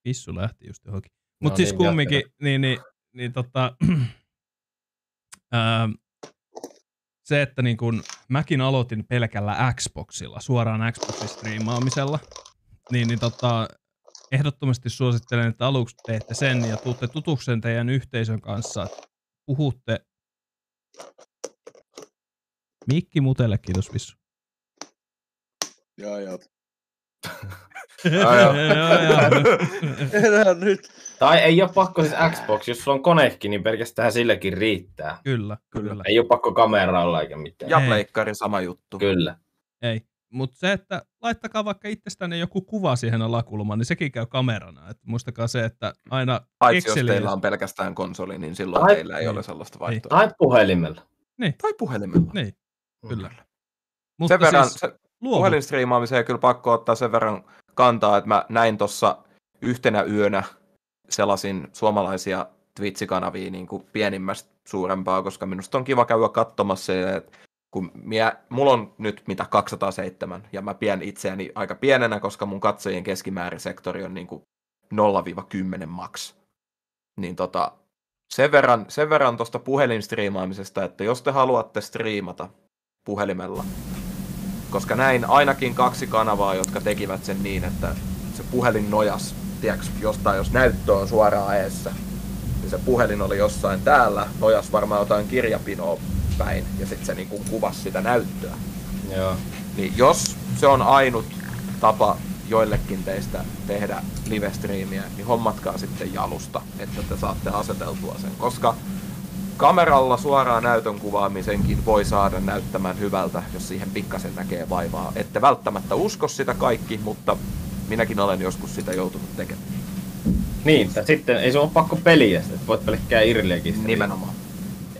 pissu lähti just johonkin. Mutta No siis niin, kumminkin, niin, niin, niin tota, ää, se, että niin kun mäkin aloitin pelkällä Xboxilla, suoraan Xboxin striimaamisella, niin, niin tota, ehdottomasti suosittelen, että aluksi teette sen ja tuutte tutuksen teidän yhteisön kanssa, puhutte Mikki Mutelle, kiitos Vissu. Joo, joo. Joo, joo. Enää nyt. Tai ei ole pakko siis Xbox, jos sulla on konekin, niin pelkästään silläkin riittää. Kyllä, kyllä. Ei ole pakko kameralla eikä mitään. Ja Ei. pleikkari sama juttu. Kyllä. Ei. Mutta se, että laittakaa vaikka itsestänne joku kuva siihen alakulmaan, niin sekin käy kamerana. Et muistakaa se, että aina Paitsi jos Exceliä- teillä on pelkästään konsoli, niin silloin Ai, teillä ei niin. ole sellaista vaihtoehtoa. Tai puhelimella. Tai puhelimella. Niin, kyllä. Mutta Sen verran, siis se, puhelinstriimaamiseen kyllä pakko ottaa sen verran kantaa, että mä näin tuossa yhtenä yönä selasin suomalaisia Twitch-kanavia niin kuin pienimmästä suurempaa, koska minusta on kiva käydä katsomassa, ja että kun mie, mulla on nyt mitä 207, ja mä pidän itseäni aika pienenä, koska mun katsojien keskimäärisektori on niin kuin 0-10 max. Niin tota, sen verran, sen verran tuosta puhelinstriimaamisesta, että jos te haluatte striimata puhelimella, koska näin ainakin kaksi kanavaa, jotka tekivät sen niin, että se puhelin nojas, tiedätkö, jostain, jos näyttö on suoraan eessä, niin se puhelin oli jossain täällä, nojas varmaan jotain kirjapinoa päin, ja sitten se niinku kuvasi sitä näyttöä. Joo. Niin jos se on ainut tapa joillekin teistä tehdä live-striimiä, niin hommatkaa sitten jalusta, että te saatte aseteltua sen, koska kameralla suoraan näytön kuvaamisenkin voi saada näyttämään hyvältä, jos siihen pikkasen näkee vaivaa. Ette välttämättä usko sitä kaikki, mutta minäkin olen joskus sitä joutunut tekemään. Niin, tai sitten ei se ole pakko peliä, että voit pelkkää irliäkin. Nimenomaan.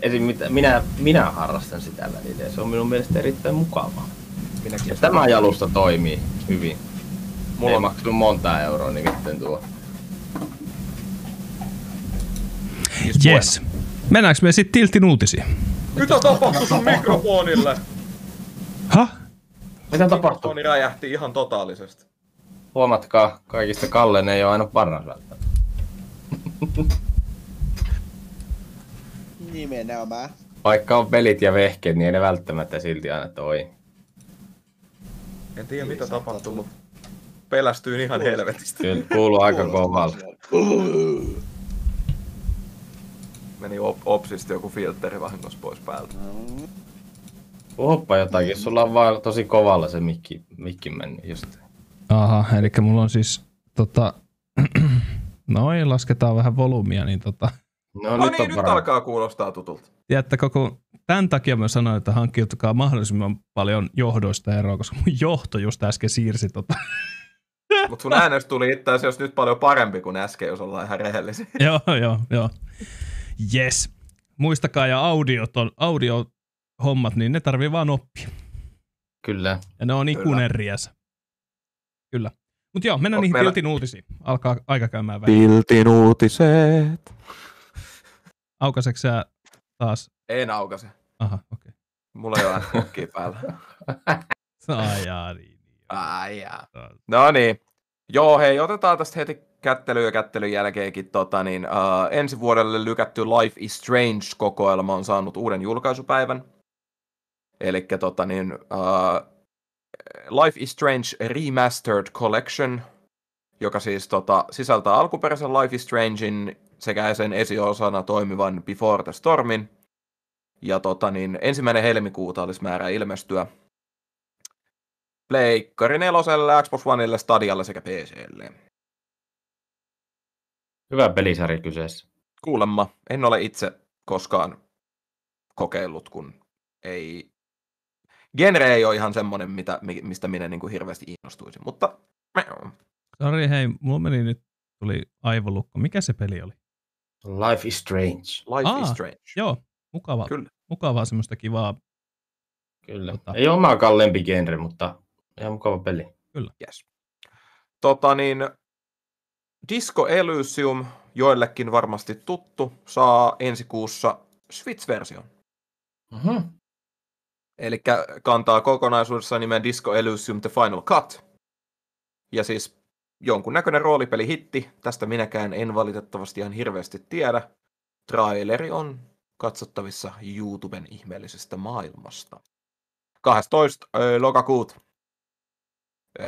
Esim. mitä- minä, minä harrastan sitä välillä ja se on minun mielestä erittäin mukavaa. Minäkin. Ja tämä jalusta toimii hyvin. Mulla ei on maksanut monta euroa nimittäin tuo. siis yes. Mennäänkö me sitten tiltin uutisiin? Mitä tapahtui sun mikrofonille? Ha? Mitä tapahtuu? Mikrofoni räjähti ihan totaalisesti. Huomatkaa, kaikista kallein ei ole aina paras välttämättä. Nimenomaan. Vaikka on pelit ja vehkeet, niin ei ne välttämättä silti aina toi. En tiedä mitä tapahtui, mutta pelästyin ihan helvetistä. Kyllä kuuluu aika kovalle. Meni op- Opsista joku filteri vahingossa pois päältä. Puhuppa jotakin, sulla on vaan tosi kovalla se mikki, mikki mennyt just. Aha, eli mulla on siis tota, noin, lasketaan vähän volyymia, niin tota, No, No nyt niin, nyt parempi. alkaa kuulostaa tutulta. tiedättekö, kun tämän takia mä sanoin, että hankkiutukaa mahdollisimman paljon johdoista eroa, koska mun johto just äsken siirsi tota. Mutta sun äänestä tuli itse asiassa nyt paljon parempi kuin äsken, jos ollaan ihan rehellisiä. joo, joo, joo. Yes. Muistakaa, ja audiot on, audio hommat, niin ne tarvii vaan oppia. Kyllä. Ja ne on ikuinen riesa. Kyllä. Mutta joo, mennään Onks niihin meillä- piltin uutisiin. Alkaa aika käymään väliin. Piltin uutiset. Aukaseeko sä taas? En aukase. Aha, okei. Mulla ei ole adblockia päällä. Okay. Ai jaa, niin. Ai jaa. No niin. Joo, hei, otetaan tästä heti kättely ja kättelyn jälkeenkin. Tota, niin, uh, ensi vuodelle lykätty Life is Strange-kokoelma on saanut uuden julkaisupäivän. Eli tota, niin, uh, Life is Strange Remastered Collection, joka siis tota, sisältää alkuperäisen Life is Strangein sekä sen esiosana toimivan Before the Stormin. Ja tota, niin, ensimmäinen helmikuuta olisi määrä ilmestyä. Pleikkari neloselle, Xbox Oneille, Stadialle sekä PClle. Hyvä pelisarja kyseessä. Kuulemma, en ole itse koskaan kokeillut, kun ei... Genre ei ole ihan semmoinen, mitä, mi- mistä minä niin kuin hirveästi innostuisin, mutta... Sori, hei, mulla meni nyt, tuli aivolukko. Mikä se peli oli? Life is Strange. Life Aa, is Strange. Joo, mukava, Kyllä. mukavaa semmoista kivaa. Kyllä. Tota. Ei ole omaakaan lempigenre, mutta ihan mukava peli. Yes. Tota niin, Disco Elysium, joillekin varmasti tuttu, saa ensi kuussa Switch-version. Mm-hmm. Eli kantaa kokonaisuudessaan nimen Disco Elysium The Final Cut. Ja siis jonkunnäköinen roolipelihitti, tästä minäkään en valitettavasti ihan hirveästi tiedä. Traileri on katsottavissa YouTuben ihmeellisestä maailmasta. 12. ö, lokakuuta.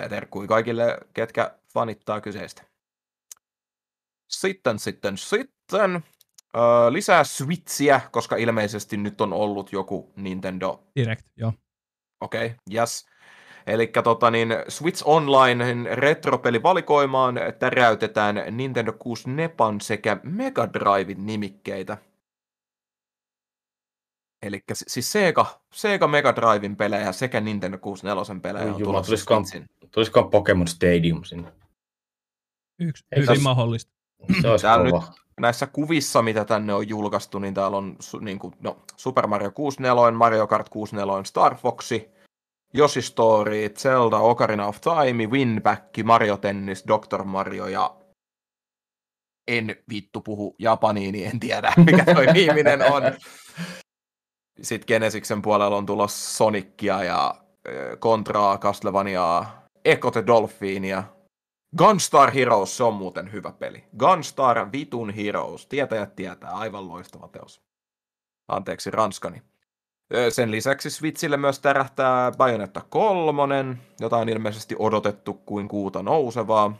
Terkkui kaikille, ketkä fanittaa kyseistä. Sitten, sitten, sitten. Ö, lisää Switchiä, koska ilmeisesti nyt on ollut joku Nintendo Direct, joo. Okei, okay, yes. Eli tota, niin Switch Online retropelivalikoimaan täräytetään Nintendo 6 Nepan sekä Mega Driven nimikkeitä. Eli siis Sega, Sega Mega Driven pelejä sekä Nintendo 64 pelejä on jumala, tulossa tulisikohan- Switchin. Tulisikohan Pokemon Stadium sinne? Yksi, Eikö hyvin mahdollista. Se olisi Täällä kova. Näissä kuvissa, mitä tänne on julkaistu, niin täällä on su, niin kuin, no, Super Mario 64, Mario Kart 64, Star Foxi, Yoshi Story, Zelda, Ocarina of Time, Winback, Mario Tennis, Dr. Mario ja en vittu puhu japaniin, niin en tiedä mikä toi viimeinen on. Sitten Genesiksen puolella on tulossa Sonicia ja Contraa, Castlevaniaa, Echo the Dolphinia, Gunstar Heroes, se on muuten hyvä peli. Gunstar Vitun Heroes, tietäjät tietää, aivan loistava teos. Anteeksi ranskani. Sen lisäksi Switchille myös tärähtää Bayonetta 3, jota on ilmeisesti odotettu kuin kuuta nousevaa.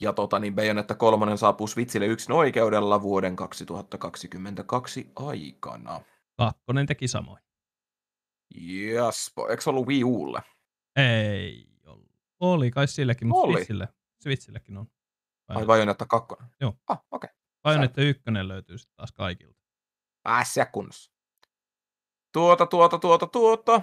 Ja tota, niin Bayonetta 3 saapuu Switchille yksin oikeudella vuoden 2022 aikana. Kakkonen teki samoin. Jes, eikö ollut Wii Ulle? Ei ollut. Oli kai sillekin, mutta Oli. Switchille, Switchillekin on. Ai Bayonetta 2? Joo. Ah, okei. Okay. Bayonetta 1 löytyy sitten taas kaikilta. Ässä kunnossa. Tuota, tuota, tuota, tuota.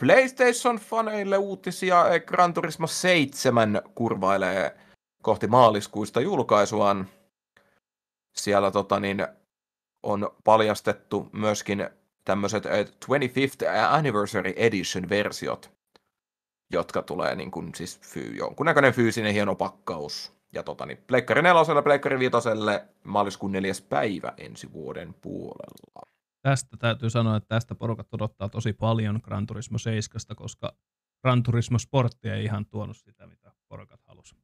PlayStation-faneille uutisia. Gran Turismo 7 kurvailee kohti maaliskuista julkaisuaan. Siellä tota, niin, on paljastettu myöskin tämmöiset 25th Anniversary Edition-versiot, jotka tulee niin kuin, siis fyy, jonkunnäköinen fyysinen hieno pakkaus. Ja tota, niin, Pleikkari 4, Pleikkari 5 maaliskuun neljäs päivä ensi vuoden puolella. Tästä täytyy sanoa, että tästä porukat odottaa tosi paljon Gran Turismo 7, koska Gran Turismo Sportti ei ihan tuonut sitä, mitä porukat halusi.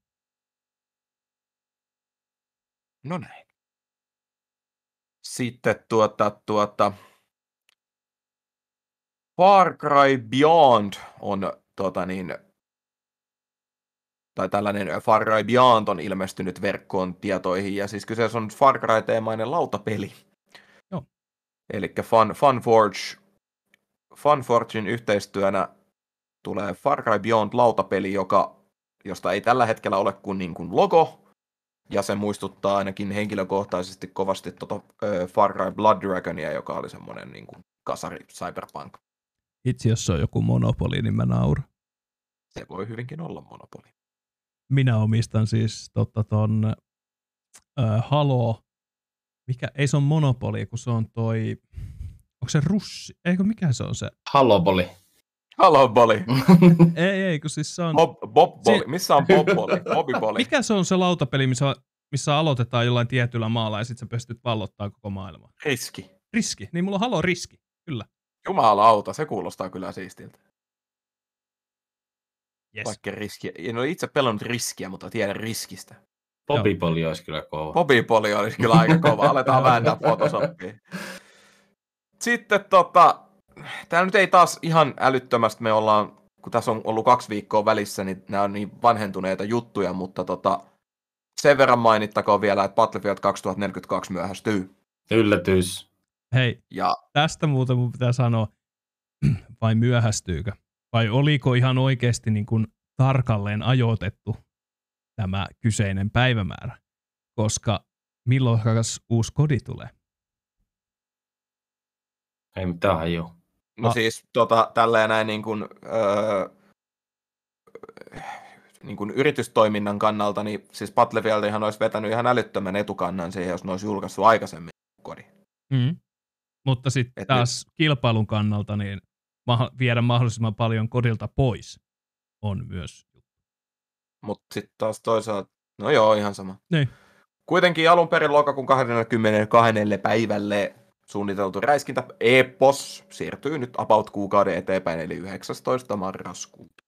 No näin. Sitten tuota, tuota, Far Cry Beyond on tota niin, tai tällainen Far Cry Beyond on ilmestynyt verkkoon tietoihin, ja siis kyseessä on Far Cry-teemainen lautapeli. Eli Fun, Fun Forge Fun Fortune yhteistyönä tulee Far Cry Beyond lautapeli, joka, josta ei tällä hetkellä ole kuin, niin kuin logo, ja se muistuttaa ainakin henkilökohtaisesti kovasti tota, ö, Far Cry Blood Dragonia, joka oli semmoinen niin kuin kasari cyberpunk. Itse jos se on joku monopoli, niin mä nauran. Se voi hyvinkin olla monopoli. Minä omistan siis totta ton äh, Halo, mikä, ei se on monopoli, kun se on toi, onko se russi, eikö mikä se on se? Halloboli. Halo Boli. Ei, ei, kun siis se on, Bob. Si- Missä on Bob Boli? Bobby Boli. mikä se on se lautapeli, missä, missä aloitetaan jollain tietyllä maalla ja sitten sä pystyt vallottaa koko maailmaa? Riski. Riski, niin mulla on Halo Riski, kyllä. Jumalauta, se kuulostaa kyllä siistiltä. Yes. Vaikka riskiä. En ole itse pelannut riskiä, mutta tiedän riskistä. Popipoli olisi kyllä kova. Bobby Poli olisi kyllä aika kova. Aletaan vääntää Photoshopia. Sitten tota, tämä nyt ei taas ihan älyttömästi me ollaan, kun tässä on ollut kaksi viikkoa välissä, niin nämä on niin vanhentuneita juttuja, mutta tota, sen verran mainittakoon vielä, että Battlefield 2042 myöhästyy. Yllätys. Hei, Ja tästä muuten mun pitää sanoa, vai myöhästyykö? Vai oliko ihan oikeasti niin kuin tarkalleen ajoitettu tämä kyseinen päivämäärä? Koska milloin uusi kodi tulee? Ei mitään haju. no Ah. siis tota, tälleen näin niin kuin, öö, niin kuin yritystoiminnan kannalta, niin siis Battlefieldihan olisi vetänyt ihan älyttömän etukannan siihen, jos ne olisi julkaissut aikaisemmin kodi. Mm. Mutta sitten taas kilpailun kannalta niin ma- viedä mahdollisimman paljon kodilta pois on myös. Mutta sitten taas toisaalta, no joo, ihan sama. Niin. Kuitenkin alun perin lokakuun 22. päivälle suunniteltu räiskintä Epos siirtyy nyt about kuukauden eteenpäin, eli 19. marraskuuta.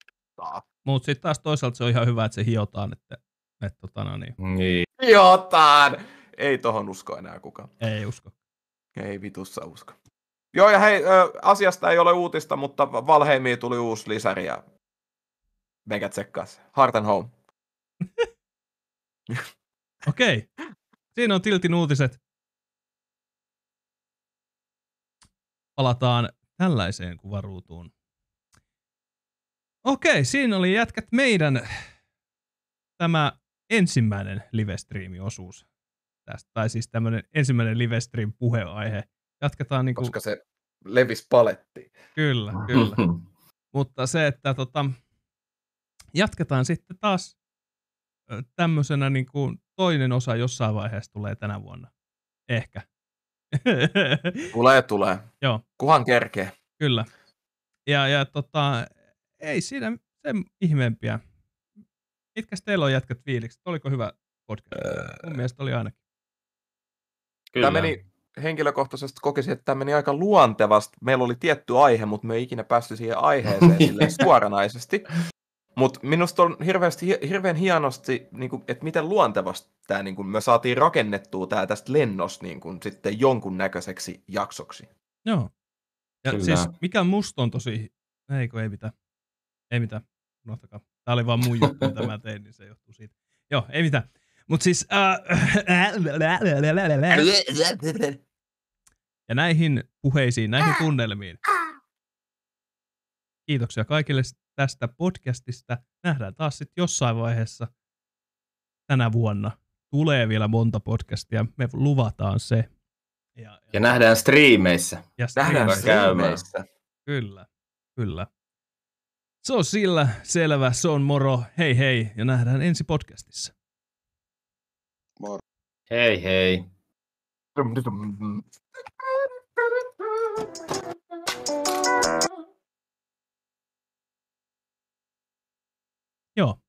Mutta sitten taas toisaalta se on ihan hyvä, että se hiotaan, että, että tota, no niin, Niin. Jotain! Ei tohon usko enää kukaan. ei usko. Ei vitussa usko. Joo, ja hei, ö, asiasta ei ole uutista, mutta Valheimiin tuli uusi lisäri ja mega tsekkas. Heart and Home. Okei, siinä on Tiltin uutiset. Palataan tällaiseen kuvaruutuun. Okei, siinä oli jätkät meidän tämä ensimmäinen livestream-osuus tästä, tai siis tämmöinen ensimmäinen livestream puheaihe. Jatketaan niinku, Koska se levis paletti. kyllä, kyllä. Mutta se, että tota, jatketaan sitten taas tämmöisenä niin kuin toinen osa jossain vaiheessa tulee tänä vuonna. Ehkä. Tulee, tulee. Joo, Kuhan kerkee. kyllä. Ja, ja tota, ei siinä sen ihmeempiä. Mitkäs teillä on jätkät fiilikset? Oliko hyvä podcast? Mun mielestä oli ainakin. Kyllä. Tämä meni henkilökohtaisesti kokisin, että tämä meni aika luontevasti. Meillä oli tietty aihe, mutta me ei ikinä päästy siihen aiheeseen suoranaisesti. Mutta minusta on hirveästi, hirveän hienosti, niin kuin, että miten luontevasti tämä, niin kuin, me saatiin rakennettua tämä tästä lennosta niin kuin, sitten jonkunnäköiseksi jaksoksi. Joo. Ja Kyllä. siis mikä musta on tosi... Ei kun ei mitään. Ei mitään. Unohtakaa. Tämä oli vaan mun juttu, mitä mä tein, niin se johtuu siitä. Joo, ei mitään. Mutta siis... Äh, ja näihin puheisiin, näihin tunnelmiin. Kiitoksia kaikille tästä podcastista. Nähdään taas sitten jossain vaiheessa tänä vuonna. Tulee vielä monta podcastia. Me luvataan se. Ja, Ja nähdään striimeissä. ja Nähdään striimeissä. Kyllä, kyllä. Se on sillä selvä, se on moro, hei hei, ja nähdään ensi podcastissa. Hei hei. Joo, Ja,